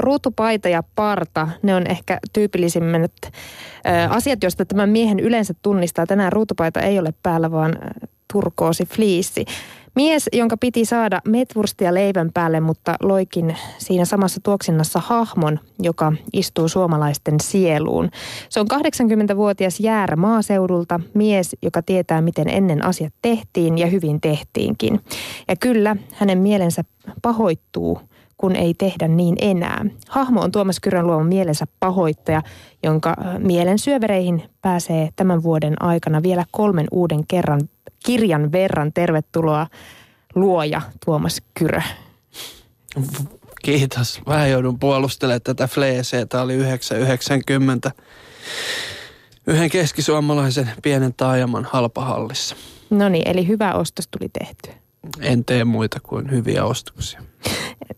ruutupaita ja parta, ne on ehkä tyypillisimmät asiat, joista tämän miehen yleensä tunnistaa. Tänään ruutupaita ei ole päällä, vaan turkoosi fliissi. Mies, jonka piti saada metvurstia leivän päälle, mutta loikin siinä samassa tuoksinnassa hahmon, joka istuu suomalaisten sieluun. Se on 80-vuotias jäärä maaseudulta, mies, joka tietää, miten ennen asiat tehtiin ja hyvin tehtiinkin. Ja kyllä, hänen mielensä pahoittuu kun ei tehdä niin enää. Hahmo on Tuomas Kyrön luoma mielensä pahoittaja, jonka mielen syövereihin pääsee tämän vuoden aikana vielä kolmen uuden kerran kirjan verran. Tervetuloa luoja Tuomas Kyrö. Kiitos. Vähän joudun puolustelemaan tätä fleeseä. Tämä oli 990 yhden keskisuomalaisen pienen taajaman halpahallissa. No niin, eli hyvä ostos tuli tehty. En tee muita kuin hyviä ostoksia.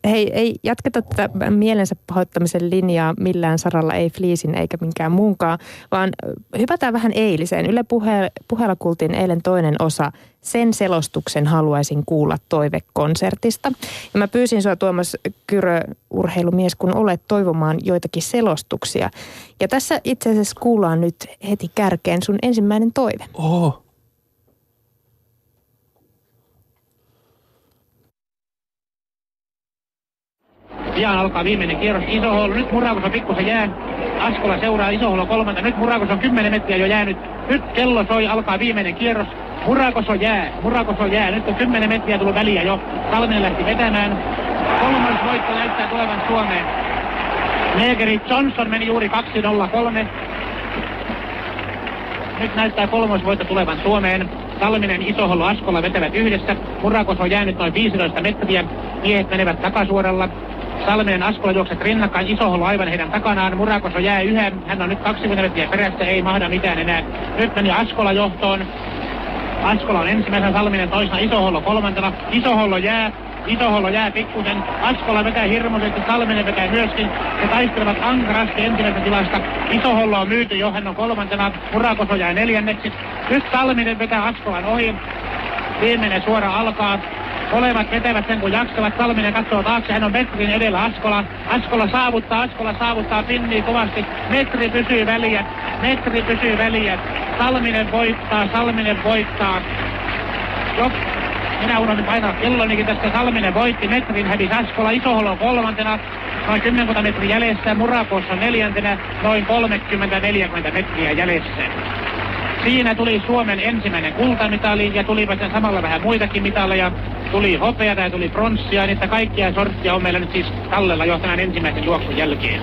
Hei, ei jatketa tätä mielensä pahoittamisen linjaa millään saralla, ei Fliisin eikä minkään muunkaan, vaan hypätään vähän eiliseen. Yle puhe, puheella kuultiin eilen toinen osa. Sen selostuksen haluaisin kuulla toivekonsertista. Ja mä pyysin sua Tuomas Kyrö, urheilumies, kun olet toivomaan joitakin selostuksia. Ja tässä itse asiassa kuullaan nyt heti kärkeen sun ensimmäinen toive. Oh, Pian alkaa viimeinen kierros. Isohollo, nyt Murakos on pikkusen jää. Askola seuraa Isohollo kolmanta. Nyt Murakos on 10 metriä jo jäänyt. Nyt kello soi, alkaa viimeinen kierros. Murakos on jää, Murakos on jää. Nyt on 10 metriä tullut väliä jo. Salminen lähti vetämään. Kolmas voitto näyttää tulevan Suomeen. Negeri Johnson meni juuri 2.03. Nyt näyttää kolmosvoitto tulevan Suomeen. Salminen, Isohollo, Askola vetävät yhdessä. Murakos on jäänyt noin 15 metriä. Miehet menevät takasuoralla. Salminen Askola juokset rinnakkain, Isohollo aivan heidän takanaan. Murakoso jää yhä, hän on nyt 20 metriä perässä, ei mahda mitään enää. Nyt meni Askola johtoon. Askola on ensimmäisenä, Salminen toisena, Isohollo kolmantena. Isohollo jää, Isohollo jää pikkusen. Askola vetää hirmuisesti, Salminen vetää myöskin. He taistelevat ankarasti ensimmäisestä tilasta. Isohollo on myyty jo, hän on kolmantena. Murakoso jää neljänneksi. Nyt Salminen vetää Askolan ohi. Viimeinen suora alkaa. Molemmat vetävät sen kun jaksavat. Salminen katsoo taakse. Hän on metrin edellä Askola. Askola saavuttaa. Askola saavuttaa pinnii kovasti. Metri pysyy väliä. Metri pysyy väliä. Salminen voittaa. Salminen voittaa. Jop. Minä unohdin painaa kellonikin tästä. Salminen voitti. Metrin hävisi Askola. Isoholo kolmantena. Noin 10 metriä jäljessä. Murakos on neljäntenä. Noin 30-40 metriä jäljessä. Siinä tuli Suomen ensimmäinen kultamitali ja tulipa sen samalla vähän muitakin mitaleja. Tuli hopea ja tuli pronssia, niin että kaikkia sorttia on meillä nyt siis tallella jo tämän ensimmäisen juoksun jälkeen.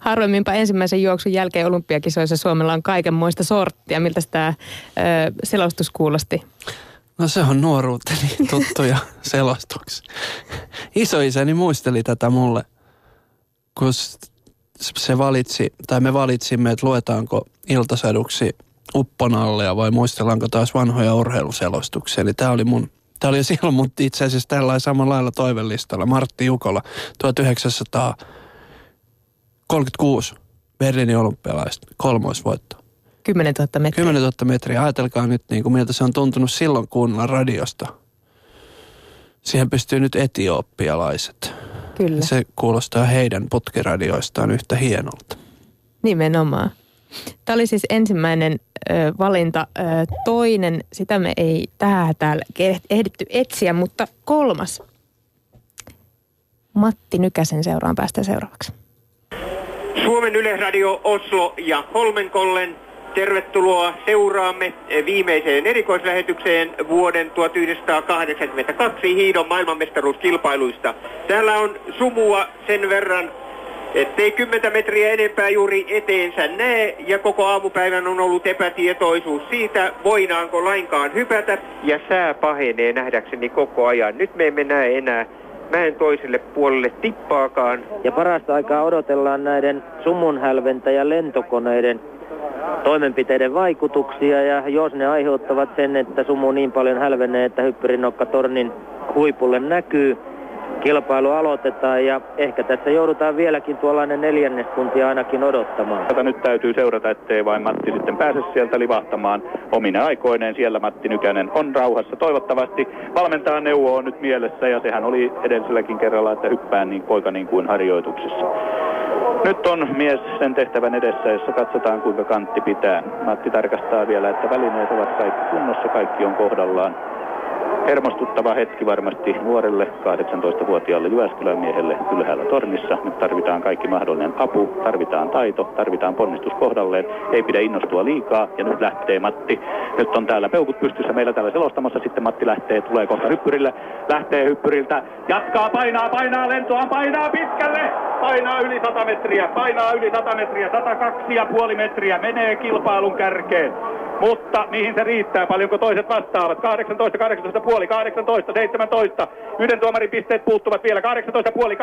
Harvemminpa ensimmäisen juoksun jälkeen olympiakisoissa Suomella on kaikenmoista sorttia. Miltä tämä selostus kuulosti? No se on nuoruuteni tuttuja selostuksia. Isoisäni muisteli tätä mulle, kun se valitsi, tai me valitsimme, että luetaanko iltasaduksi upponalleja vai muistellaanko taas vanhoja urheiluselostuksia. Eli tämä oli mun Tämä oli silloin mun itse asiassa tällainen samalla lailla toivellistalla. Martti Jukola, 1936 Berliinin olympialaiset, kolmoisvoitto. 10 000 metriä. 10 000 metriä. Ajatelkaa nyt, niin kuin miltä se on tuntunut silloin kuunnella radiosta. Siihen pystyy nyt etiooppialaiset. Kyllä. Se kuulostaa heidän putkiradioistaan yhtä hienolta. Nimenomaan. Tämä oli siis ensimmäinen ö, valinta. Ö, toinen, sitä me ei tähän täällä ehditty etsiä, mutta kolmas. Matti Nykäsen seuraan päästä seuraavaksi. Suomen Yleisradio Oslo ja Holmenkollen. Tervetuloa seuraamme viimeiseen erikoislähetykseen vuoden 1982 hiidon maailmanmestaruuskilpailuista. Täällä on sumua sen verran, ettei kymmentä metriä enempää juuri eteensä näe ja koko aamupäivän on ollut epätietoisuus siitä, voidaanko lainkaan hypätä. Ja sää pahenee nähdäkseni koko ajan. Nyt me emme näe enää mäen toiselle puolelle tippaakaan. Ja parasta aikaa odotellaan näiden sumunhälventäjä lentokoneiden toimenpiteiden vaikutuksia ja jos ne aiheuttavat sen, että sumu niin paljon hälvenee, että hyppyrinokka tornin huipulle näkyy, kilpailu aloitetaan ja ehkä tässä joudutaan vieläkin tuollainen neljännestunti ainakin odottamaan. Tätä nyt täytyy seurata, ettei vain Matti sitten pääse sieltä livahtamaan omina aikoineen. Siellä Matti Nykänen on rauhassa. Toivottavasti valmentaa neuvo on nyt mielessä ja sehän oli edelliselläkin kerralla, että hyppää niin poika niin kuin harjoituksissa. Nyt on mies sen tehtävän edessä, jossa katsotaan kuinka kantti pitää. Matti tarkastaa vielä, että välineet ovat kaikki kunnossa, kaikki on kohdallaan. Hermostuttava hetki varmasti nuorelle 18-vuotiaalle Jyväskylän miehelle ylhäällä tornissa. Nyt tarvitaan kaikki mahdollinen apu, tarvitaan taito, tarvitaan ponnistus kohdalleen. Ei pidä innostua liikaa ja nyt lähtee Matti. Nyt on täällä peukut pystyssä meillä täällä selostamassa. Sitten Matti lähtee, tulee kohta hyppyrille, lähtee hyppyriltä, jatkaa, painaa, painaa lentoa, painaa pitkälle, painaa yli 100 metriä, painaa yli 100 metriä, 102,5 metriä, menee kilpailun kärkeen. Mutta mihin se riittää? Paljonko toiset vastaavat? 18, 18 puoli, 18, 17. Yhden tuomarin pisteet puuttuvat vielä. 18 puoli, 257,9.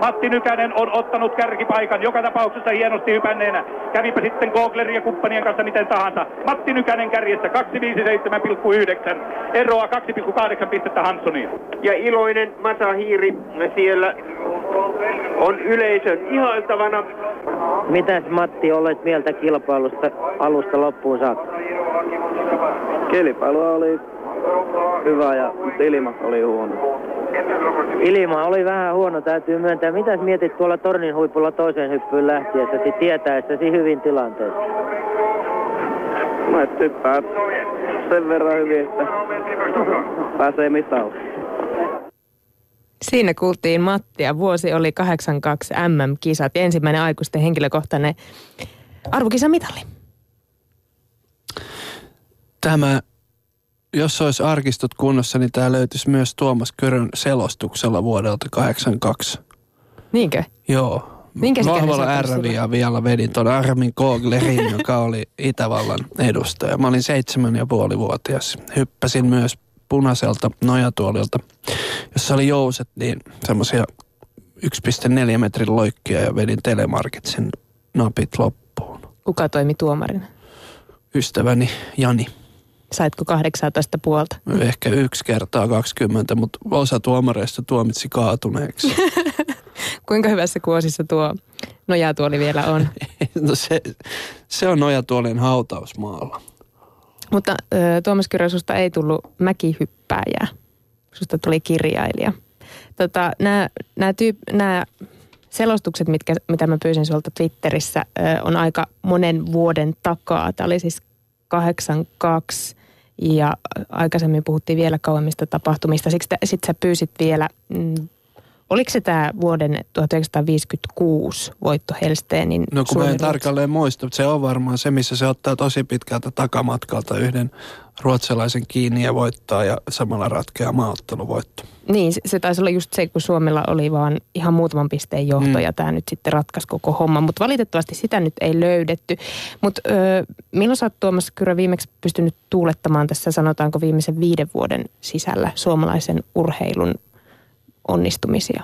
Matti Nykänen on ottanut kärkipaikan joka tapauksessa hienosti hypänneenä. Kävipä sitten Goglerin ja kumppanien kanssa miten tahansa. Matti Nykänen kärjessä 257,9. Eroa 2,8 pistettä Hanssoniin. Ja iloinen Masa Hiiri siellä on yleisön ihailtavana. Mitäs Matti olet mieltä kilpailusta alusta loppuun saakka? Kilpailu oli hyvä ja ilma oli huono. Ilma oli vähän huono, täytyy myöntää. Mitäs mietit tuolla tornin huipulla toiseen hyppyyn lähtiessäsi tietäessäsi hyvin tilanteessa? Mä et hyppää sen verran hyvin, että pääsee mitalle. Siinä kuultiin Mattia. Vuosi oli 82 MM-kisat ja ensimmäinen aikuisten henkilökohtainen arvokisamitali. Tämä, jos olisi arkistot kunnossa, niin tämä löytyisi myös Tuomas Körön selostuksella vuodelta 82. Niinkö? Joo. Minkä Vahvalla RVia vielä vedin tuon Armin Koglerin, joka oli Itävallan edustaja. Mä olin seitsemän ja puoli vuotias. Hyppäsin myös punaiselta nojatuolilta, jossa oli jouset, niin semmoisia 1,4 metrin loikkia ja vedin telemarkitsin napit loppuun. Kuka toimi tuomarina? Ystäväni Jani. Saitko 18 puolta? Ehkä yksi kertaa 20, mutta osa tuomareista tuomitsi kaatuneeksi. Kuinka hyvässä kuosissa tuo nojatuoli vielä on? no se, se on nojatuolien hautausmaalla. Mutta ö, Tuomas Kyrö, susta ei tullut mäkihyppääjää. Susta tuli kirjailija. Tota, nämä, nämä, tyyp, nämä selostukset, mitkä, mitä mä pyysin sulta Twitterissä, on aika monen vuoden takaa. Tämä oli siis 82 ja aikaisemmin puhuttiin vielä kauemmista tapahtumista. Siksi sitten sä pyysit vielä, mm, oliko se tämä vuoden 1956 voitto Helsteenin No kun mä en tarkalleen muista, mutta se on varmaan se, missä se ottaa tosi pitkältä takamatkalta yhden ruotsalaisen kiinni ja voittaa ja samalla ratkeaa maaotteluvoitto. Niin, se, se taisi olla just se, kun Suomella oli vaan ihan muutaman pisteen johto Mm. ja tämä nyt sitten ratkaisi koko homma. Mutta valitettavasti sitä nyt ei löydetty. Mutta milloin sä oot Tuomas Kyrö viimeksi pystynyt tuulettamaan tässä sanotaanko viimeisen viiden vuoden sisällä suomalaisen urheilun onnistumisia?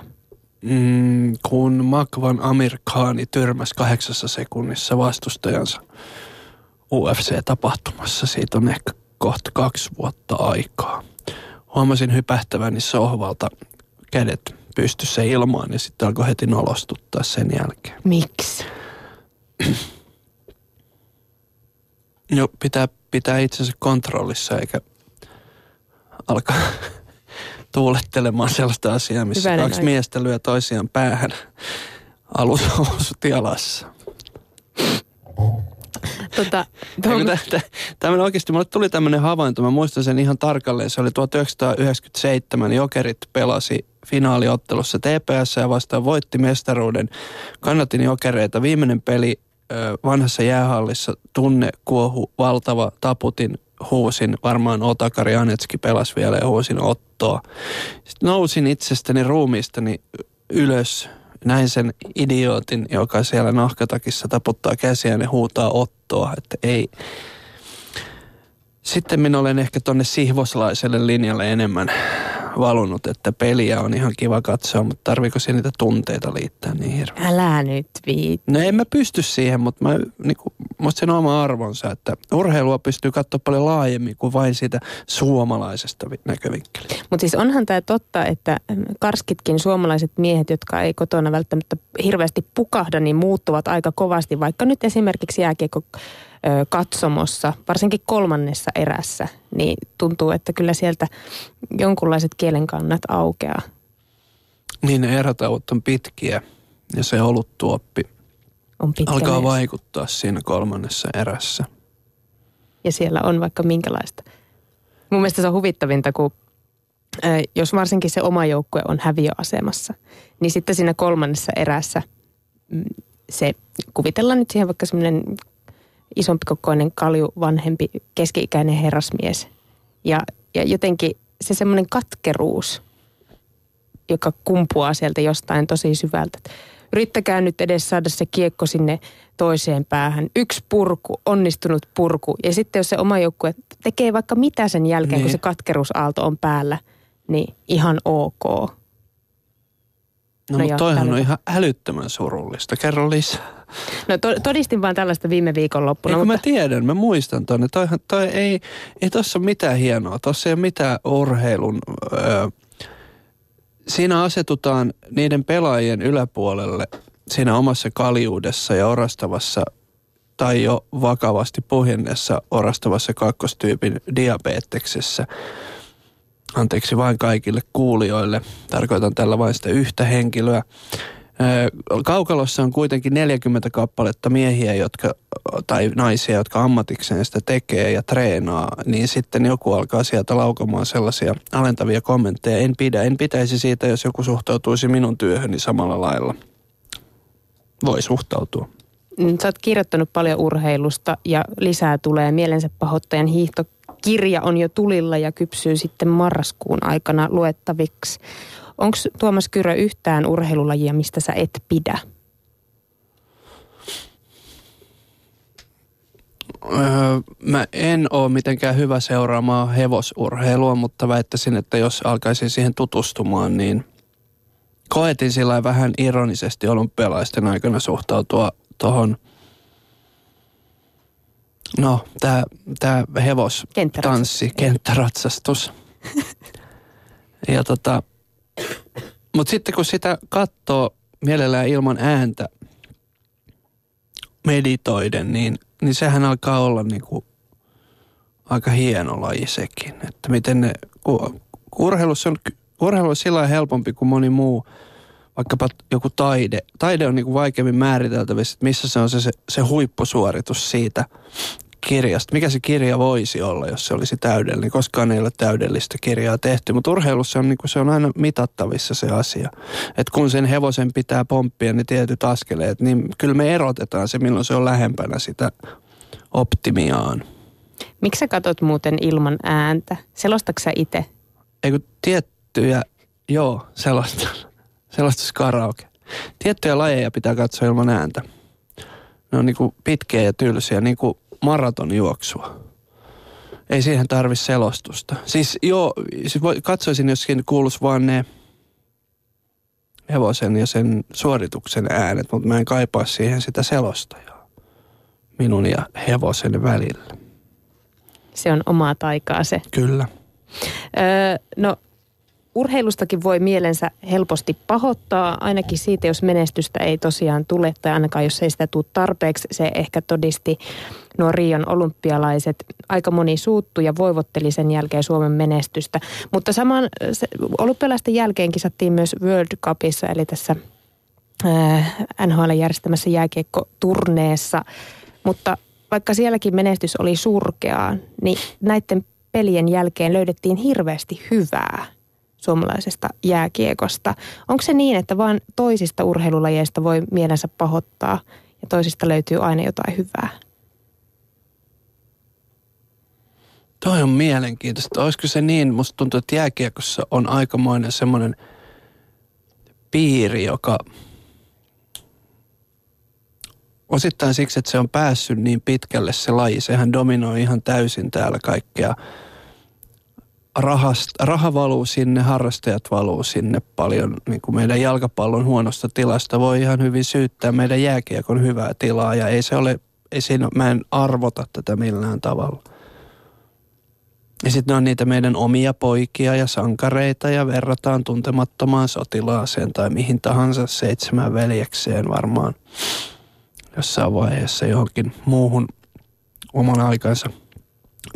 Mm, kun Makvan Amir Khani tyrmäsi kahdeksassa sekunnissa vastustajansa UFC-tapahtumassa, siitä on ehkä kohta kaksi vuotta aikaa. Huomasin hypähtäväni sohvalta kädet pystyssä ilmaan ja sitten alkoi heti nolostuttaa sen jälkeen. Miksi? Jo, pitää pitää itsensä kontrollissa eikä alkaa tuulettelemaan sellaista asiaa, missä Hyvänen kaksi aika. miestä lyö toisiaan päähän alushousut jalassa. Tota, Eikö Tämmöinen oikeasti, mulle tuli tämmöinen havainto, mä muistan sen ihan tarkalleen. Se oli 1997, Jokerit pelasi finaaliottelussa TPS ja vastaan voitti mestaruuden. Kannatin Jokereita. Viimeinen peli vanhassa jäähallissa, tunne, kuohu, valtava, taputin, huusin. Varmaan Otakari Anetski pelasi vielä ja huusin Ottoa. Sitten nousin itsestäni ruumiistani ylös. Näin sen idiootin, joka siellä nahkatakissa taputtaa käsiään ja huutaa Ottoa, että ei, sitten minä olen ehkä tonne sihvoslaiselle linjalle enemmän valunut, että peliä on ihan kiva katsoa, mutta tarviiko siihen niitä tunteita liittää niin hirveän? älä nyt viit. No en mä pysty siihen, mutta mä niinku, musta sen oma arvonsa, että urheilua pystyy katsoa paljon laajemmin kuin vain siitä suomalaisesta vi- näkövinkkelistä. Mutta siis onhan tämä totta, että karskitkin suomalaiset miehet, jotka ei kotona välttämättä hirveästi pukahda, niin muuttuvat aika kovasti. Vaikka nyt esimerkiksi jääkiekko katsomossa, varsinkin kolmannessa erässä, niin tuntuu, että kyllä sieltä jonkunlaiset kielenkannat aukeaa. Niin ne erätauot on pitkiä ja se oluttuoppi On pitkä alkaa mies. vaikuttaa siinä kolmannessa erässä. ja siellä on vaikka minkälaista. Mun mielestä se on huvittavinta, kun jos varsinkin se oma joukkue on häviöasemassa, niin sitten siinä kolmannessa erässä mm, se, kuvitellaan nyt siihen vaikka semmoinen isompi kokoinen kalju, vanhempi, keski-ikäinen herrasmies. Ja, ja jotenkin se semmoinen katkeruus, joka kumpuaa sieltä jostain tosi syvältä. Yrittäkää nyt edes saada se kiekko sinne toiseen päähän. Yksi purku, onnistunut purku. Ja sitten jos se oma joukkue tekee vaikka mitä sen jälkeen, niin. kun se katkeruusaalto on päällä, niin ihan ok. No, No mutta toihan on ihan älyttömän surullista. Kerro lisää. No to, todistin vaan tällaista viime viikonloppuna. Eikö mä mutta, tiedän, mä muistan tonne. Toihan, toi ei, ei tossa ole mitään hienoa. Tossa ei ole mitään urheilun... Öö, siinä asetutaan niiden pelaajien yläpuolelle siinä omassa kaljuudessa ja orastavassa tai jo vakavasti puhjenneessa orastavassa kakkostyypin diabeteksessä. Anteeksi vain kaikille kuulijoille. Tarkoitan tällä vain sitä yhtä henkilöä. Kaukalossa on kuitenkin 40 kappaletta miehiä jotka, tai naisia, jotka ammatikseen sitä tekee ja treenaa, niin sitten joku alkaa sieltä laukomaan sellaisia alentavia kommentteja. En pidä, en pitäisi siitä, jos joku suhtautuisi minun työhöni samalla lailla. Voi suhtautua. mm, sä oot kirjoittanut paljon urheilusta ja lisää tulee. Mielensä pahoittajan hiihtokirja on jo tulilla ja kypsyy sitten marraskuun aikana luettaviksi. Onko Tuomas Kyrö yhtään urheilulajia, mistä sä et pidä? Öö, mä en ole mitenkään hyvä seuraamaan hevosurheilua, mutta väittäisin, että jos alkaisin siihen tutustumaan, niin koetin sillä vähän ironisesti olympialaisten aikana suhtautua tuohon No, tämä tää hevostanssi, kenttäratsastus. ja tota, mutta sitten kun sitä katsoo mielellään ilman ääntä meditoiden, niin, niin sehän alkaa olla niinku aika hieno laji sekin. Että miten ne, kun, kun urheilussa on, urheilu on sillä helpompi kuin moni muu, vaikkapa joku taide. Taide on niinku vaikeammin määriteltävissä, että missä se on se, se, se huippusuoritus siitä kirjasta. Mikä se kirja voisi olla, jos se olisi täydellinen? Koskaan ei ole täydellistä kirjaa tehty, mutta urheilussa on, niin kuin, se on aina mitattavissa se asia. Että kun sen hevosen pitää pomppia ne tietyt askeleet, niin kyllä me erotetaan se, milloin se on lähempänä sitä optimiaan. Miksi sä katot muuten ilman ääntä? Selostatko sä itse? Eikö tiettyjä, joo, sellaista, sellaista karaoke. Tiettyjä lajeja pitää katsoa ilman ääntä. Ne on niinku pitkiä ja tylsiä, niinku maratonjuoksua. Ei siihen tarvi selostusta. Siis joo, siis voi, katsoisin, jos siinä kuuluisi vaan ne hevosen ja sen suorituksen äänet, mutta mä en kaipaa siihen sitä selostajaa minun ja hevosen välillä. Se on omaa taikaa se. Kyllä. Öö, no urheilustakin voi mielensä helposti pahoittaa, ainakin siitä, jos menestystä ei tosiaan tule, tai ainakaan jos ei sitä tule tarpeeksi. Se ehkä todisti nuo Rion olympialaiset. Aika moni suuttu ja voivotteli sen jälkeen Suomen menestystä. Mutta saman se, olympialaisten jälkeen kisattiin myös World Cupissa, eli tässä äh, NHL järjestämässä jääkiekkoturneessa. Mutta vaikka sielläkin menestys oli surkeaa, niin näiden pelien jälkeen löydettiin hirveästi hyvää suomalaisesta jääkiekosta. Onko se niin, että vain toisista urheilulajeista voi mielensä pahoittaa ja toisista löytyy aina jotain hyvää? Toi on mielenkiintoista. Olisiko se niin, musta tuntuu, että jääkiekossa on aikamoinen semmoinen piiri, joka osittain siksi, että se on päässyt niin pitkälle se laji. Sehän dominoi ihan täysin täällä kaikkea. Rahast, raha valuu sinne, harrastajat valuu sinne paljon. Niin kuin meidän jalkapallon huonosta tilasta voi ihan hyvin syyttää meidän jääkiekon hyvää tilaa ja ei se ole ei siinä, mä en arvota tätä millään tavalla. Ja sitten on niitä meidän omia poikia ja sankareita ja verrataan tuntemattomaan sotilaaseen tai mihin tahansa seitsemän veljekseen varmaan jossain vaiheessa johonkin muuhun oman aikansa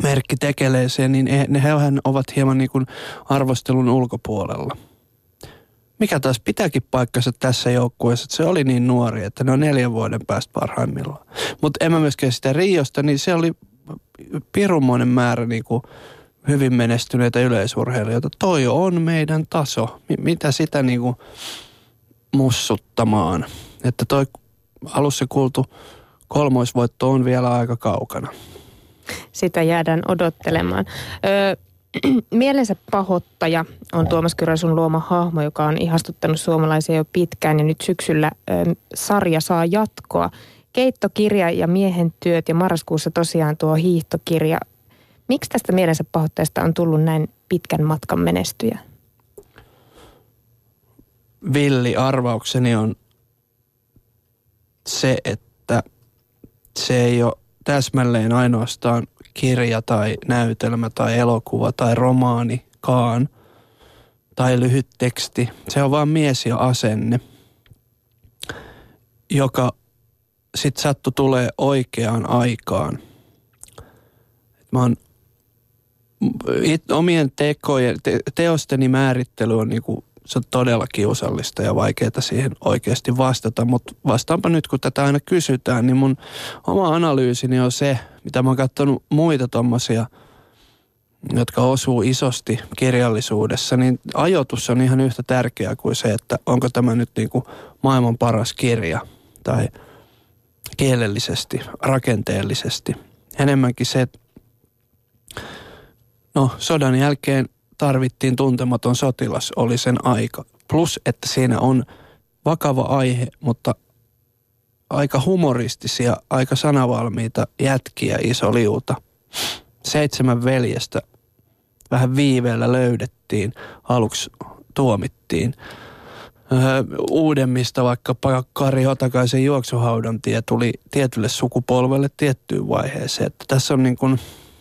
merkkitekeleeseen, niin ne hehän ovat hieman niin kuin arvostelun ulkopuolella. Mikä taas pitääkin paikkansa tässä joukkueessa, että se oli niin nuori, että ne on neljän vuoden päästä parhaimmillaan. Mutta en mä myöskään sitä Riosta, niin se oli pirunmoinen määrä niin kuin hyvin menestyneitä yleisurheilijoita. Toi on meidän taso. Mitä sitä niin kuin mussuttamaan? Että toi alussa kuultu kolmoisvoitto on vielä aika kaukana. Sitä odottelemaan. Öö, mielensä pahoittaja on Tuomas Kyräsun luoma hahmo, joka on ihastuttanut suomalaisia jo pitkään ja nyt syksyllä ö, sarja saa jatkoa. Keittokirja ja miehen työt ja marraskuussa tosiaan tuo hiihtokirja. Miksi tästä mielensä pahoittajasta on tullut näin pitkän matkan menestyjä? Villi arvaukseni on se, että se ei ole täsmälleen ainoastaan kirja tai näytelmä tai elokuva tai romaanikaan tai lyhyt teksti. Se on vaan mies ja asenne, joka sitten sattu tulee oikeaan aikaan. Mä oon it, omien tekojen, te, teosteni määrittely on niinku se on todella kiusallista ja vaikeaa siihen oikeasti vastata, mutta vastaanpa nyt, kun tätä aina kysytään, niin mun oma analyysini on se, mitä mä oon katsonut muita tommosia, jotka osuu isosti kirjallisuudessa, niin ajoitus on ihan yhtä tärkeää kuin se, että onko tämä nyt niin kuin maailman paras kirja tai kielellisesti, rakenteellisesti. Enemmänkin se, että no sodan jälkeen tarvittiin tuntematon sotilas, oli sen aika. Plus, että siinä on vakava aihe, mutta aika humoristisia, aika sanavalmiita jätkiä iso liuta. Seitsemän veljestä vähän viiveellä löydettiin, aluksi tuomittiin. Öö, uudemmista vaikkapa Kari Hotakaisen juoksuhaudan tie tuli tietylle sukupolvelle tiettyyn vaiheeseen. Että tässä on niin kuin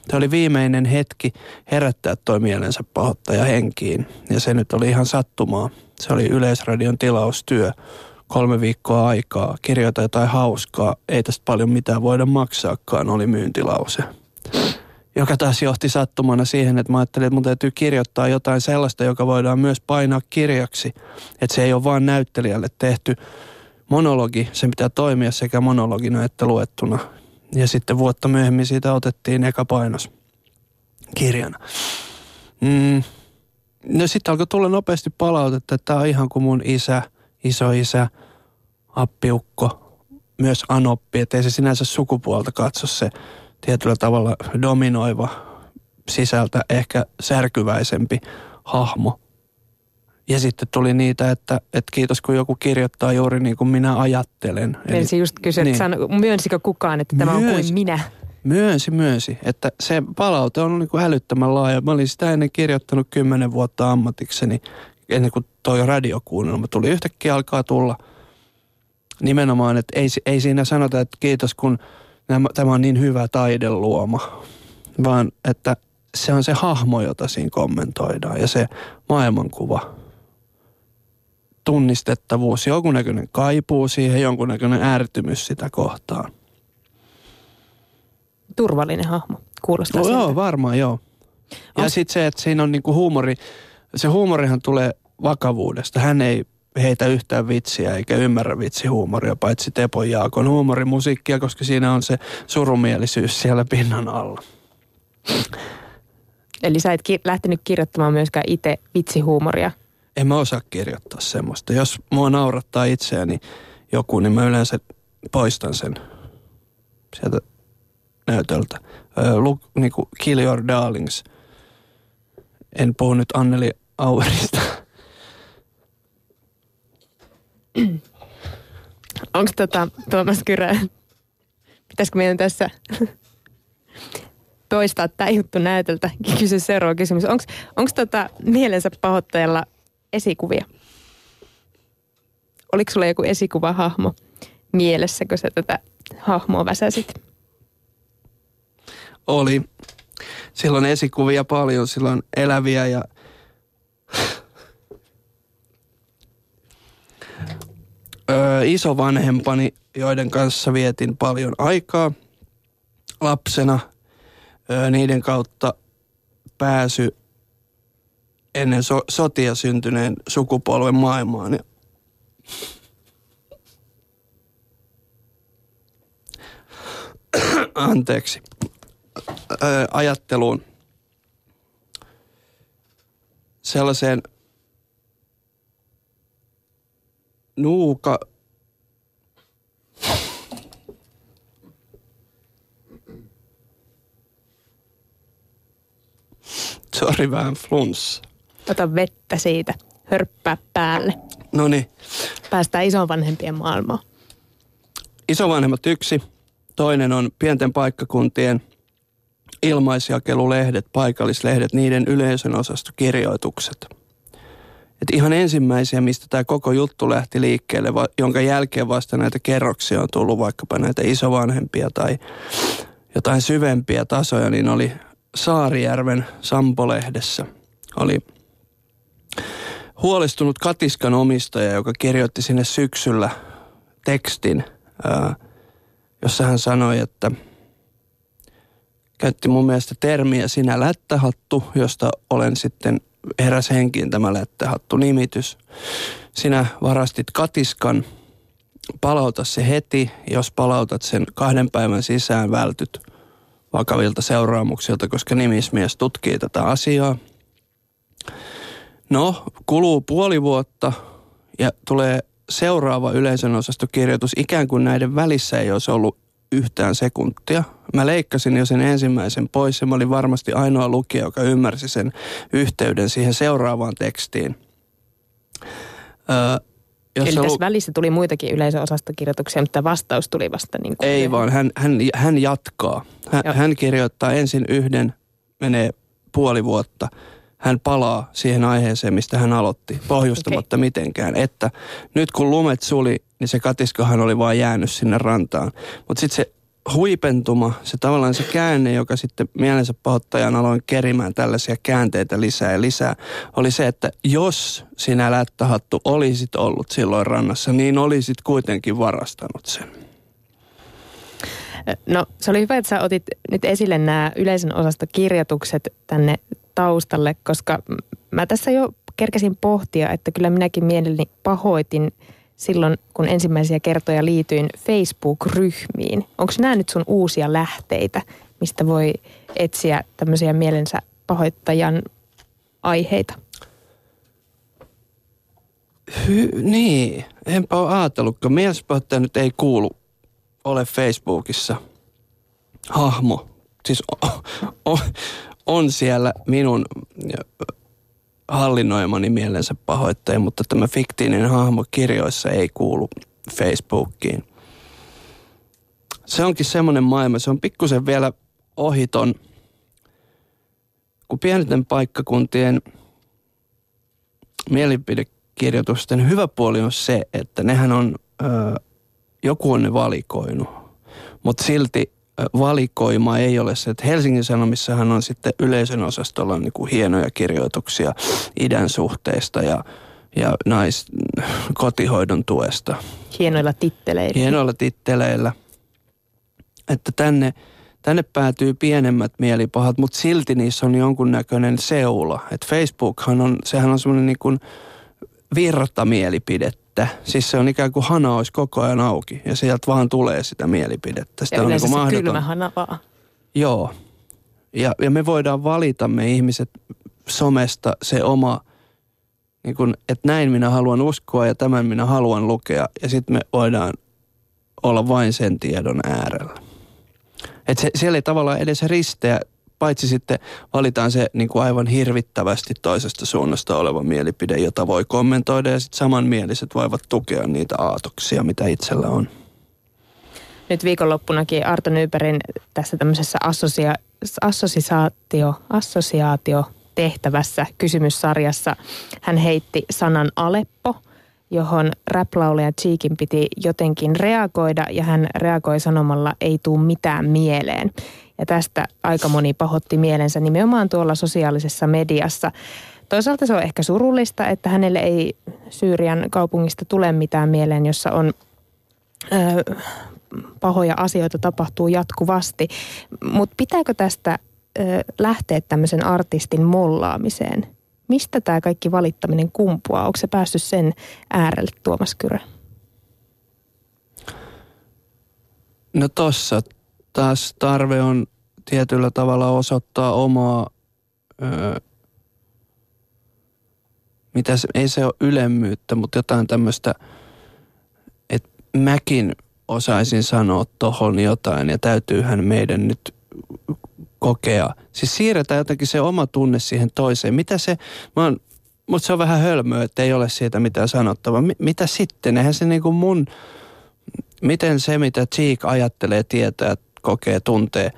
Tämä oli viimeinen hetki herättää toi mielensä pahoittaja henkiin. Ja se nyt oli ihan sattumaa. Se oli Yleisradion tilaustyö. Kolme viikkoa aikaa. Kirjoita jotain hauskaa. Ei tästä paljon mitään voida maksaakaan, oli myyntilause. Joka taas johti sattumana siihen, että mä ajattelin, että mun täytyy kirjoittaa jotain sellaista, joka voidaan myös painaa kirjaksi. Että se ei ole vaan näyttelijälle tehty monologi. Se pitää toimia sekä monologina että luettuna ja sitten vuotta myöhemmin siitä otettiin eka painos kirjana. Mm. No sitten alkoi tulla nopeasti palautetta, että tämä on ihan kuin mun isä, isoisä, appiukko, myös anoppi. Että ei se sinänsä sukupuolta katso se tietyllä tavalla dominoiva sisältä ehkä särkyväisempi hahmo. Ja sitten tuli niitä, että, että kiitos kun joku kirjoittaa juuri niin kuin minä ajattelen. Eli, just kysyä, niin. sano, myönsikö kukaan, että tämä myönsi, on kuin minä? Myönsi, myönsi. Että se palaute on niin kuin älyttömän laaja. Mä olin sitä ennen kirjoittanut kymmenen vuotta ammatikseni, ennen kuin toi radiokuunnelma tuli. Yhtäkkiä alkaa tulla nimenomaan, että ei, ei siinä sanota, että kiitos kun nämä, tämä on niin hyvä taideluoma, vaan että se on se hahmo, jota siinä kommentoidaan ja se maailmankuva tunnistettavuus, jonkunnäköinen kaipuu siihen, jonkunnäköinen ärtymys sitä kohtaan. Turvallinen hahmo, kuulostaa no, Joo, varmaan joo. Ja sitten se, että siinä on niinku huumori, se huumorihan tulee vakavuudesta. Hän ei heitä yhtään vitsiä eikä ymmärrä vitsihuumoria, paitsi Tepon Jaakon huumorimusiikkia, koska siinä on se surumielisyys siellä pinnan alla. Eli sä et ki- lähtenyt kirjoittamaan myöskään itse vitsihuumoria – en mä osaa kirjoittaa semmoista. Jos mua naurattaa itseäni joku, niin mä yleensä poistan sen sieltä näytöltä. Öö, look, niin kuin Kill Your Darlings. En puhu nyt Anneli Auerista. Onko tota, Tuomas Kyrä, pitäisikö meidän tässä toistaa tämä juttu näytöltä? Kysy seuraava kysymys. Onko tota mielensä pahoittajalla esikuvia? Oliko sulla joku esikuvahahmo mielessä, kun sä tätä hahmoa väsäsit? Oli. Silloin esikuvia paljon, silloin eläviä ja öö, isovanhempani, joiden kanssa vietin paljon aikaa lapsena. Niiden kautta pääsy ennen so- sotia syntyneen sukupolven maailmaan. Anteeksi, öö, ajatteluun sellaiseen nuuka... Sori, vähän flunssa. Ota vettä siitä, hörppää päälle. No niin, Päästään isovanhempien maailmaan. isovanhemmat yksi. Toinen on pienten paikkakuntien ilmaisjakelulehdet, paikallislehdet, niiden yleisön osastokirjoitukset. Et ihan ensimmäisiä, mistä tämä koko juttu lähti liikkeelle, va- jonka jälkeen vasta näitä kerroksia on tullut vaikkapa näitä isovanhempia tai jotain syvempiä tasoja, niin oli Saarijärven Sampo-lehdessä. Oli huolestunut katiskan omistaja, joka kirjoitti sinne syksyllä tekstin, ää, jossa hän sanoi, että käytti mun mielestä termiä sinä lättähattu, josta olen sitten heräs henkiin tämä lättähattu nimitys. Sinä varastit katiskan, palauta se heti, jos palautat sen kahden päivän sisään vältyt vakavilta seuraamuksilta, koska nimismies tutkii tätä asiaa. No, kuluu puoli vuotta ja tulee seuraava yleisön osastokirjoitus. Ikään kuin näiden välissä ei olisi ollut yhtään sekuntia. Mä leikkasin jo sen ensimmäisen pois ja mä olin varmasti ainoa lukija, joka ymmärsi sen yhteyden siihen seuraavaan tekstiin. Öö, Eli sä tässä lu- välissä tuli muitakin yleisöosastokirjoituksia, mutta vastaus tuli vasta niin kuin Ei vaan, hän, hän, hän jatkaa. Hän, Joo. hän kirjoittaa ensin yhden, menee puoli vuotta. Hän palaa siihen aiheeseen, mistä hän aloitti, pohjustamatta okay. mitenkään. Että nyt kun lumet suli, niin se katiskahan oli vaan jäänyt sinne rantaan. Mutta sitten se huipentuma, se tavallaan se käänne, joka sitten mielensä pahoittajan aloin kerimään tällaisia käänteitä lisää ja lisää, oli se, että jos sinä lättähattu olisit ollut silloin rannassa, niin olisit kuitenkin varastanut sen. No se oli hyvä, että sä otit nyt esille nämä yleisön osastokirjoitukset tänne taustalle, koska mä tässä jo kerkesin pohtia, että kyllä minäkin mielelläni pahoitin silloin, kun ensimmäisiä kertoja liityin Facebook-ryhmiin. Onko nämä nyt sun uusia lähteitä, mistä voi etsiä tämmöisiä mielensä pahoittajan aiheita? Hy- niin, enpä ole ajatellutkaan. Miespahoittaja nyt ei kuulu, ole Facebookissa hahmo. Siis o- o- on siellä minun hallinnoimani mielensä pahoittaja, mutta tämä fiktiivinen hahmo kirjoissa ei kuulu Facebookiin. Se onkin semmoinen maailma, se on pikkusen vielä ohiton, kun pieneten paikkakuntien mielipidekirjoitusten hyvä puoli on se, että nehän on, ö, joku on ne valikoinut, mutta silti valikoima ei ole se, että Helsingin Sanomissahan on sitten yleisön osastolla niin kuin hienoja kirjoituksia idän suhteista ja, ja nais, kotihoidon tuesta Hienoilla titteleillä. hienoilla titteleillä. Että tänne, tänne päätyy pienemmät mielipahat, mutta silti niissä on jonkunnäköinen seula. Et Facebookhan on, sehän on semmoinen niin kuin virtamielipidettä. Siis se on ikään kuin hana olisi koko ajan auki ja sieltä vaan tulee sitä mielipidettä. Sitä ja on niin kuin kylmä hana vaan. Joo. Ja, ja me voidaan valita me ihmiset somesta se oma, niin kun, että näin minä haluan uskoa ja tämän minä haluan lukea. Ja sitten me voidaan olla vain sen tiedon äärellä. Et se, siellä ei tavallaan edes risteä, paitsi sitten valitaan se niin kuin aivan hirvittävästi toisesta suunnasta oleva mielipide, jota voi kommentoida ja sitten samanmieliset voivat tukea niitä aatoksia, mitä itsellä on. Nyt viikonloppunakin Arto Nybergin tässä tämmöisessä assosia, assosiaatio, assosiaatio tehtävässä kysymyssarjassa hän heitti sanan Aleppo johon räplaulaja Cheekin piti jotenkin reagoida ja hän reagoi sanomalla ei tuu mitään mieleen. Ja tästä aika moni pahotti mielensä nimenomaan tuolla sosiaalisessa mediassa. Toisaalta se on ehkä surullista, että hänelle ei Syyrian kaupungista tule mitään mieleen, jossa on ö, pahoja asioita tapahtuu jatkuvasti. Mutta pitääkö tästä ö, lähteä tämmöisen artistin mollaamiseen? Mistä tämä kaikki valittaminen kumpuaa? Onko se päässyt sen äärelle, Tuomas Kyrö? No tossa taas tarve on tietyllä tavalla osoittaa omaa, öö, mitä se, ei se ole ylemmyyttä, mutta jotain tämmöistä, että mäkin osaisin sanoa tohon jotain ja täytyyhän meidän nyt kokea. Siis siirretään jotenkin se oma tunne siihen toiseen. Mitä se, mä oon, mutta se on vähän hölmöä, että ei ole siitä mitään sanottavaa. M- mitä sitten? Eihän se niinku mun, miten se mitä Cheek ajattelee, tietää, kokee, tuntee,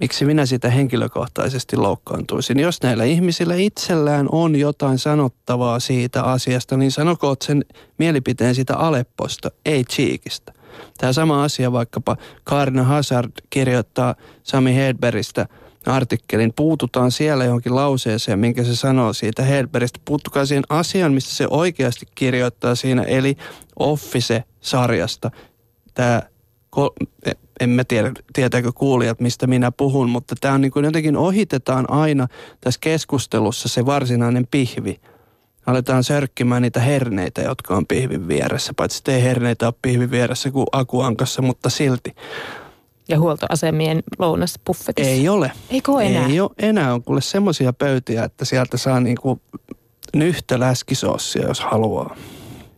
miksi minä sitä henkilökohtaisesti loukkaantuisin. Jos näillä ihmisillä itsellään on jotain sanottavaa siitä asiasta, niin sanokoot sen mielipiteen siitä Alepposta, ei Cheekistä. Tämä sama asia vaikkapa Kaarina Hazard kirjoittaa Sami Hedberistä artikkelin. Puututaan siellä johonkin lauseeseen, minkä se sanoo siitä Hedberistä. Puuttukaa siihen asiaan, mistä se oikeasti kirjoittaa siinä, eli Office-sarjasta. Tämä en mä tiedä, tietääkö kuulijat, mistä minä puhun, mutta tämä on niin kuin jotenkin ohitetaan aina tässä keskustelussa se varsinainen pihvi – aletaan sörkkimään niitä herneitä, jotka on pihvin vieressä. Paitsi ei herneitä ole pihvin vieressä kuin akuankassa, mutta silti. Ja huoltoasemien lounaspuffetissa. Ei ole. Eikö ole enää? Ei ole enää. On kuule semmoisia pöytiä, että sieltä saa niinku nyhtä läskisoossia, jos haluaa.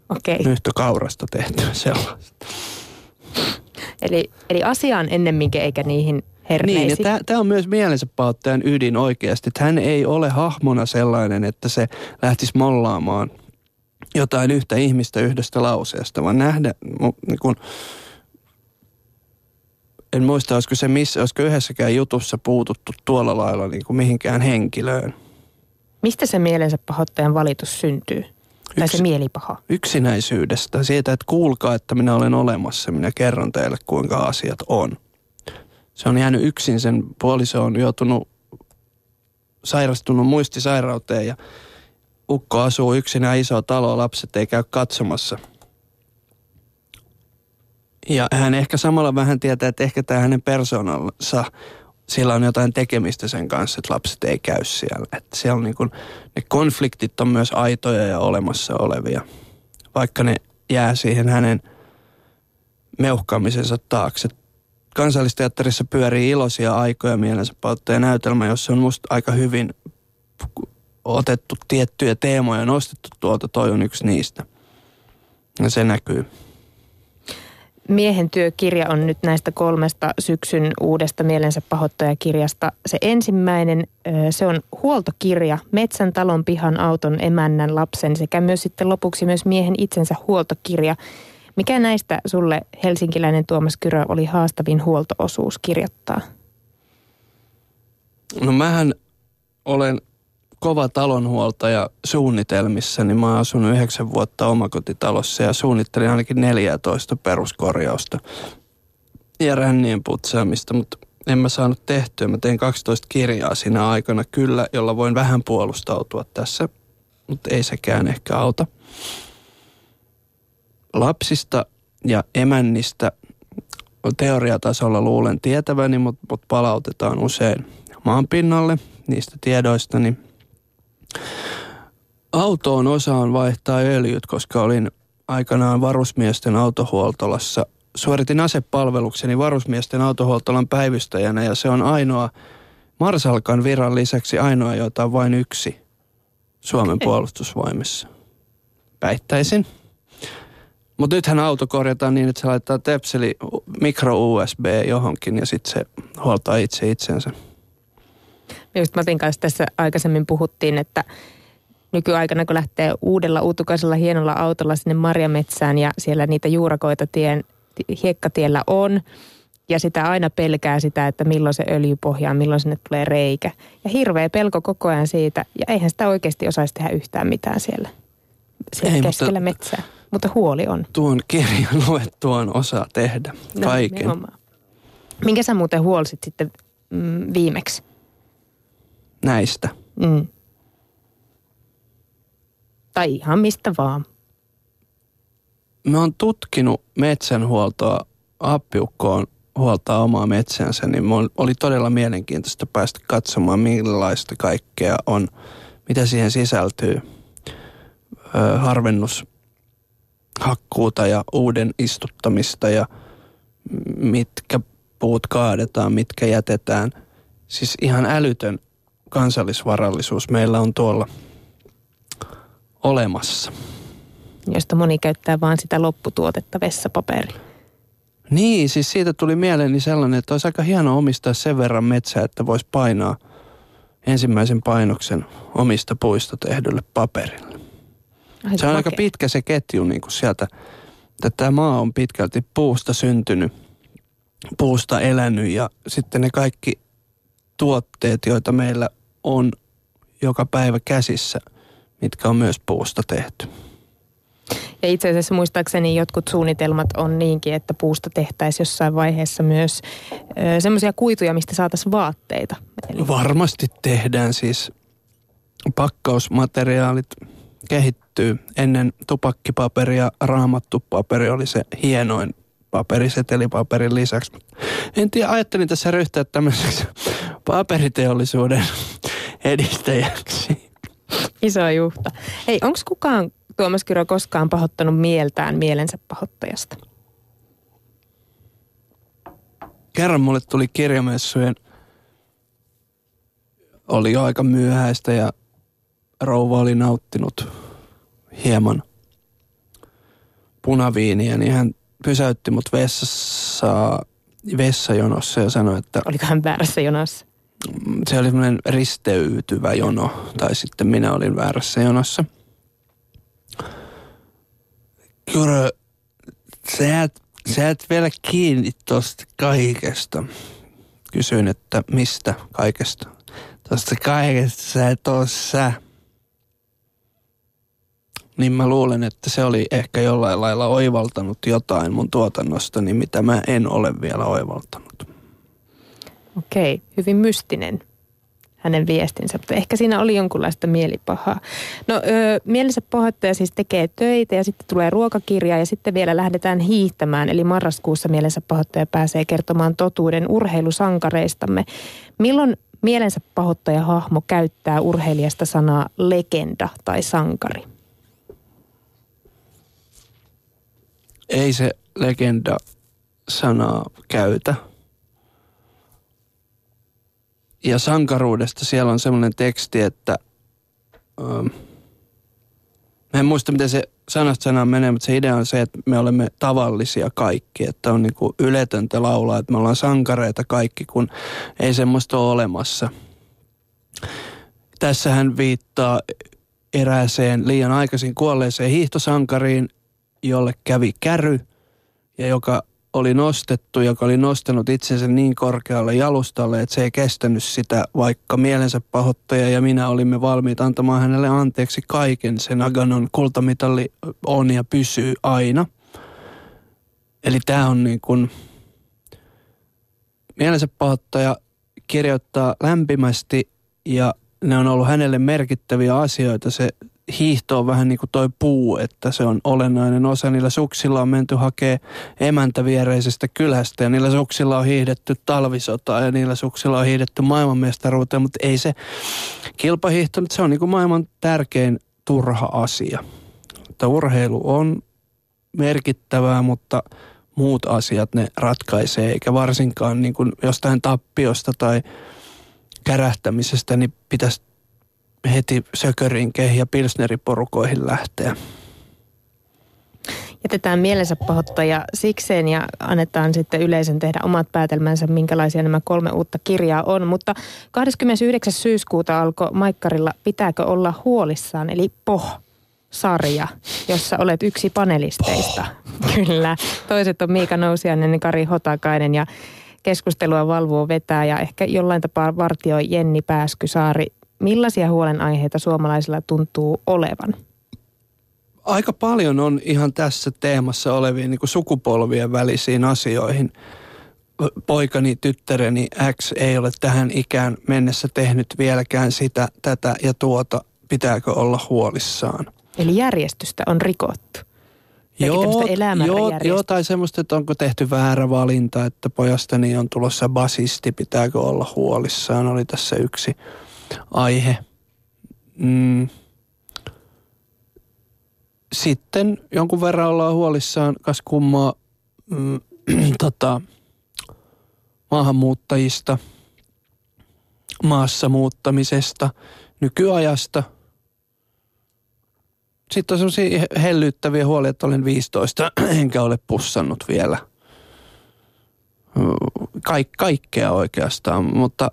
Okei. Okay. Nyhtä kaurasta tehtyä sellaista. Eli, eli asiaan ennemminkin eikä niihin herneisiin. Niin, ja tämä on myös mielensä pahoittajan ydin oikeasti. Että hän ei ole hahmona sellainen, että se lähtisi mollaamaan jotain yhtä ihmistä yhdestä lauseesta, vaan nähdä, niin kun, en muista, olisiko se missä, olisiko yhdessäkään jutussa puututtu tuolla lailla niin kuin mihinkään henkilöön. Mistä se mielensä pahoittajan valitus syntyy? Tai Yks, se mielipaha? Yksinäisyydestä. Siitä, että kuulkaa, että minä olen olemassa. Minä kerron teille, kuinka asiat on se on jäänyt yksin. Sen puoliso on joutunut sairastunut muistisairauteen ja ukko asuu yksinään iso talo, lapset ei käy katsomassa. Ja hän ehkä samalla vähän tietää, että ehkä tämä hänen persoonalsa, sillä on jotain tekemistä sen kanssa, että lapset ei käy siellä. Että siellä on niin kuin, ne konfliktit on myös aitoja ja olemassa olevia, vaikka ne jää siihen hänen meuhkaamisensa taakse kansallisteatterissa pyörii iloisia aikoja mielensä ja näytelmä, jossa on musta aika hyvin otettu tiettyjä teemoja ja nostettu tuolta. Toi on yksi niistä. Ja se näkyy. Miehen työkirja on nyt näistä kolmesta syksyn uudesta mielensä pahoittajakirjasta. Se ensimmäinen, se on huoltokirja, metsän, talon, pihan, auton, emännän, lapsen sekä myös sitten lopuksi myös miehen itsensä huoltokirja – mikä näistä sulle helsinkiläinen Tuomas Kyrö oli haastavin huoltoosuus kirjoittaa? No mähän olen kova talonhuoltaja suunnitelmissa, niin mä oon asunut yhdeksän vuotta omakotitalossa ja suunnittelin ainakin 14 peruskorjausta ja rännien putsaamista, mutta en mä saanut tehtyä. Mä tein 12 kirjaa siinä aikana kyllä, jolla voin vähän puolustautua tässä, mutta ei sekään ehkä auta lapsista ja emännistä teoriatasolla luulen tietäväni, mutta, palautetaan usein maanpinnalle niistä tiedoista, niin autoon osaan vaihtaa öljyt, koska olin aikanaan varusmiesten autohuoltolassa. Suoritin asepalvelukseni varusmiesten autohuoltolan päivystäjänä ja se on ainoa Marsalkan viran lisäksi ainoa, jota on vain yksi Suomen puolustusvoimissa. Päittäisin. Mutta nythän auto korjataan niin, että se laittaa tepseli mikro USB johonkin ja sitten se huoltaa itse itsensä. Just Matin kanssa tässä aikaisemmin puhuttiin, että nykyaikana kun lähtee uudella uutukaisella hienolla autolla sinne Marjametsään ja siellä niitä juurakoita tien, hiekkatiellä on ja sitä aina pelkää sitä, että milloin se öljy pohjaa, milloin sinne tulee reikä. Ja hirveä pelko koko ajan siitä ja eihän sitä oikeasti osaisi tehdä yhtään mitään siellä siellä Ei, keskellä mutta- metsää. Mutta huoli on. Tuon kirjan luettuaan osaa tehdä kaiken. No, nimenomaan. Minkä sä muuten huolsit sitten mm, viimeksi? Näistä. Mm. Tai ihan mistä vaan. Mä oon tutkinut metsänhuoltoa. Appiukkoon huoltaa omaa metsänsä, niin oli todella mielenkiintoista päästä katsomaan, millaista kaikkea on, mitä siihen sisältyy. Ö, harvennus, hakkuuta ja uuden istuttamista ja mitkä puut kaadetaan, mitkä jätetään. Siis ihan älytön kansallisvarallisuus meillä on tuolla olemassa. josta moni käyttää vaan sitä lopputuotetta vessapaperia. Niin, siis siitä tuli mieleeni sellainen, että olisi aika hieno omistaa sen verran metsää, että voisi painaa ensimmäisen painoksen omista puista tehdylle paperille. Aika Se on aika makea. pitkä se ketju niin kuin sieltä, että tämä maa on pitkälti puusta syntynyt, puusta elänyt ja sitten ne kaikki tuotteet, joita meillä on joka päivä käsissä, mitkä on myös puusta tehty. Ja itse asiassa muistaakseni jotkut suunnitelmat on niinkin, että puusta tehtäisiin jossain vaiheessa myös semmoisia kuituja, mistä saataisiin vaatteita. Eli Varmasti tehdään siis pakkausmateriaalit kehittyy. Ennen tupakkipaperia raamattupaperi oli se hienoin paperi setelipaperin lisäksi. En tiedä, ajattelin tässä ryhtyä tämmöiseksi paperiteollisuuden edistäjäksi. iso juhta. Hei, onko kukaan Tuomas Kyrö koskaan pahoittanut mieltään mielensä pahoittajasta? Kerran mulle tuli kirjamessujen, oli jo aika myöhäistä ja rouva oli nauttinut hieman punaviiniä, niin hän pysäytti mut vessassa, vessajonossa ja sanoi, että Oliko hän väärässä jonassa? Se oli semmoinen risteytyvä jono, tai sitten minä olin väärässä jonossa. Kyllä, sä et, sä et vielä kiinni tosta kaikesta. Kysyin, että mistä kaikesta? Tosta kaikesta sä et oo sä. Niin mä luulen, että se oli ehkä jollain lailla oivaltanut jotain mun tuotannostani, mitä mä en ole vielä oivaltanut. Okei, hyvin mystinen hänen viestinsä, mutta ehkä siinä oli jonkunlaista mielipahaa. No ö, mielensä pahoittaja siis tekee töitä ja sitten tulee ruokakirja ja sitten vielä lähdetään hiihtämään. Eli marraskuussa mielensä pahoittaja pääsee kertomaan totuuden urheilusankareistamme. Milloin mielensä pahoittaja hahmo käyttää urheilijasta sanaa legenda tai sankari? ei se legenda sanaa käytä. Ja sankaruudesta siellä on semmoinen teksti, että ähm, en muista miten se sanasta sanaan menee, mutta se idea on se, että me olemme tavallisia kaikki, että on niinku yletöntä laulaa, että me ollaan sankareita kaikki, kun ei semmoista ole olemassa. Tässä hän viittaa erääseen liian aikaisin kuolleeseen hiihtosankariin, jolle kävi käry ja joka oli nostettu, joka oli nostanut itsensä niin korkealle jalustalle, että se ei kestänyt sitä, vaikka mielensä pahoittaja ja minä olimme valmiit antamaan hänelle anteeksi kaiken. Sen Aganon kultamitalli on ja pysyy aina. Eli tämä on niin kuin, mielensä pahoittaja kirjoittaa lämpimästi ja ne on ollut hänelle merkittäviä asioita. Se hiihto on vähän niin kuin toi puu, että se on olennainen osa. Niillä suksilla on menty hakee emäntä viereisestä kylästä ja niillä suksilla on hiihdetty talvisotaa ja niillä suksilla on hiihdetty maailmanmestaruuteen, mutta ei se kilpahiihto, se on niin kuin maailman tärkein turha asia. Että urheilu on merkittävää, mutta muut asiat ne ratkaisee, eikä varsinkaan niin kuin jostain tappiosta tai kärähtämisestä, niin pitäisi heti sökörinkeihin ja pilsneriporukoihin lähteä. Jätetään mielensä pahoittaja sikseen ja annetaan sitten yleisön tehdä omat päätelmänsä, minkälaisia nämä kolme uutta kirjaa on. Mutta 29. syyskuuta alkoi Maikkarilla Pitääkö olla huolissaan, eli POH sarja, jossa olet yksi panelisteista. Kyllä. Toiset on Miika Nousiainen ja Kari Hotakainen ja keskustelua valvoo vetää ja ehkä jollain tapaa vartioi Jenni Pääskysaari. Millaisia huolenaiheita suomalaisilla tuntuu olevan? aika paljon on ihan tässä teemassa oleviin niin sukupolvien välisiin asioihin. Poikani, tyttäreni X ei ole tähän ikään mennessä tehnyt vieläkään sitä, tätä ja tuota. Pitääkö olla huolissaan? Eli järjestystä on rikottu. Joo, joo, joo, tai semmoista, että onko tehty väärä valinta, että pojastani on tulossa basisti, pitääkö olla huolissaan, oli tässä yksi aihe. Mm. Sitten jonkun verran ollaan huolissaan, kas kummaa, mm, tota, maahanmuuttajista, maassa muuttamisesta, nykyajasta – sitten on sellaisia hellyttäviä huolia, että olen 15 enkä ole pussannut vielä. Kaik, kaikkea oikeastaan, mutta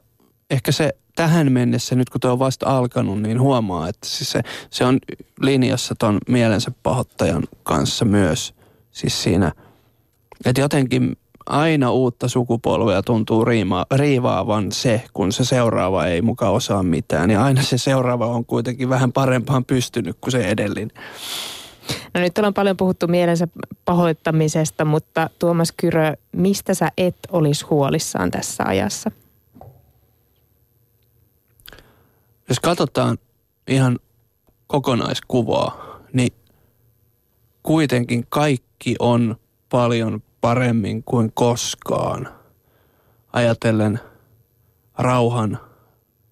ehkä se tähän mennessä, nyt kun tuo on vasta alkanut, niin huomaa, että siis se, se on linjassa ton mielensä pahoittajan kanssa myös. Siis siinä, että jotenkin aina uutta sukupolvea tuntuu riima, riivaavan se, kun se seuraava ei muka osaa mitään. Ja aina se seuraava on kuitenkin vähän parempaan pystynyt kuin se edellinen. No nyt ollaan paljon puhuttu mielensä pahoittamisesta, mutta Tuomas Kyrö, mistä sä et olisi huolissaan tässä ajassa? Jos katsotaan ihan kokonaiskuvaa, niin kuitenkin kaikki on paljon paremmin kuin koskaan. Ajatellen rauhan,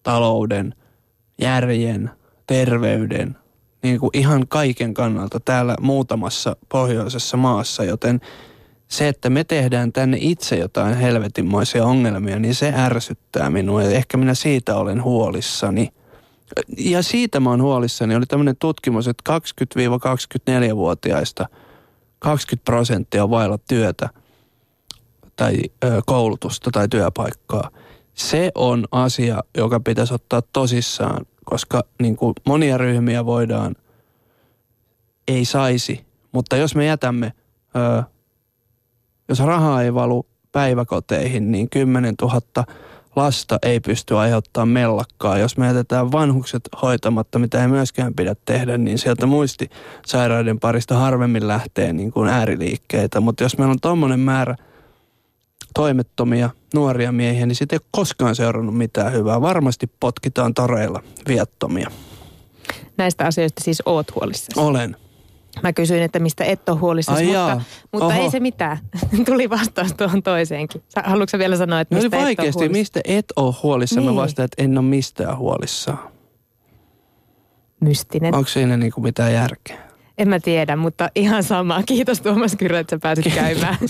talouden, järjen, terveyden, niin kuin ihan kaiken kannalta täällä muutamassa pohjoisessa maassa, joten se, että me tehdään tänne itse jotain helvetinmoisia ongelmia, niin se ärsyttää minua ja ehkä minä siitä olen huolissani. Ja siitä mä oon huolissani. Oli tämmöinen tutkimus, että 20-24-vuotiaista – 20 prosenttia on vailla työtä tai koulutusta tai työpaikkaa. Se on asia, joka pitäisi ottaa tosissaan, koska niin kuin monia ryhmiä voidaan, ei saisi, mutta jos me jätämme, jos rahaa ei valu päiväkoteihin, niin 10 000 lasta ei pysty aiheuttamaan mellakkaa. Jos me jätetään vanhukset hoitamatta, mitä ei myöskään pidä tehdä, niin sieltä muistisairaiden parista harvemmin lähtee niin kuin ääriliikkeitä. Mutta jos meillä on tuommoinen määrä toimettomia nuoria miehiä, niin siitä ei ole koskaan seurannut mitään hyvää. Varmasti potkitaan toreilla viattomia. Näistä asioista siis oot huolissasi? Olen. Mä kysyin, että mistä et ole huolissasi, mutta, mutta ei se mitään. Tuli vastaus tuohon toiseenkin. Haluatko vielä sanoa, että mistä no, et vaikeasti, mistä et ole huolissaan? Niin. Mä vastaan, että en ole mistään huolissaan. Mystinen. Onko siinä niinku mitään järkeä? En mä tiedä, mutta ihan sama. Kiitos Tuomas Kyrö, että sä pääsit käymään.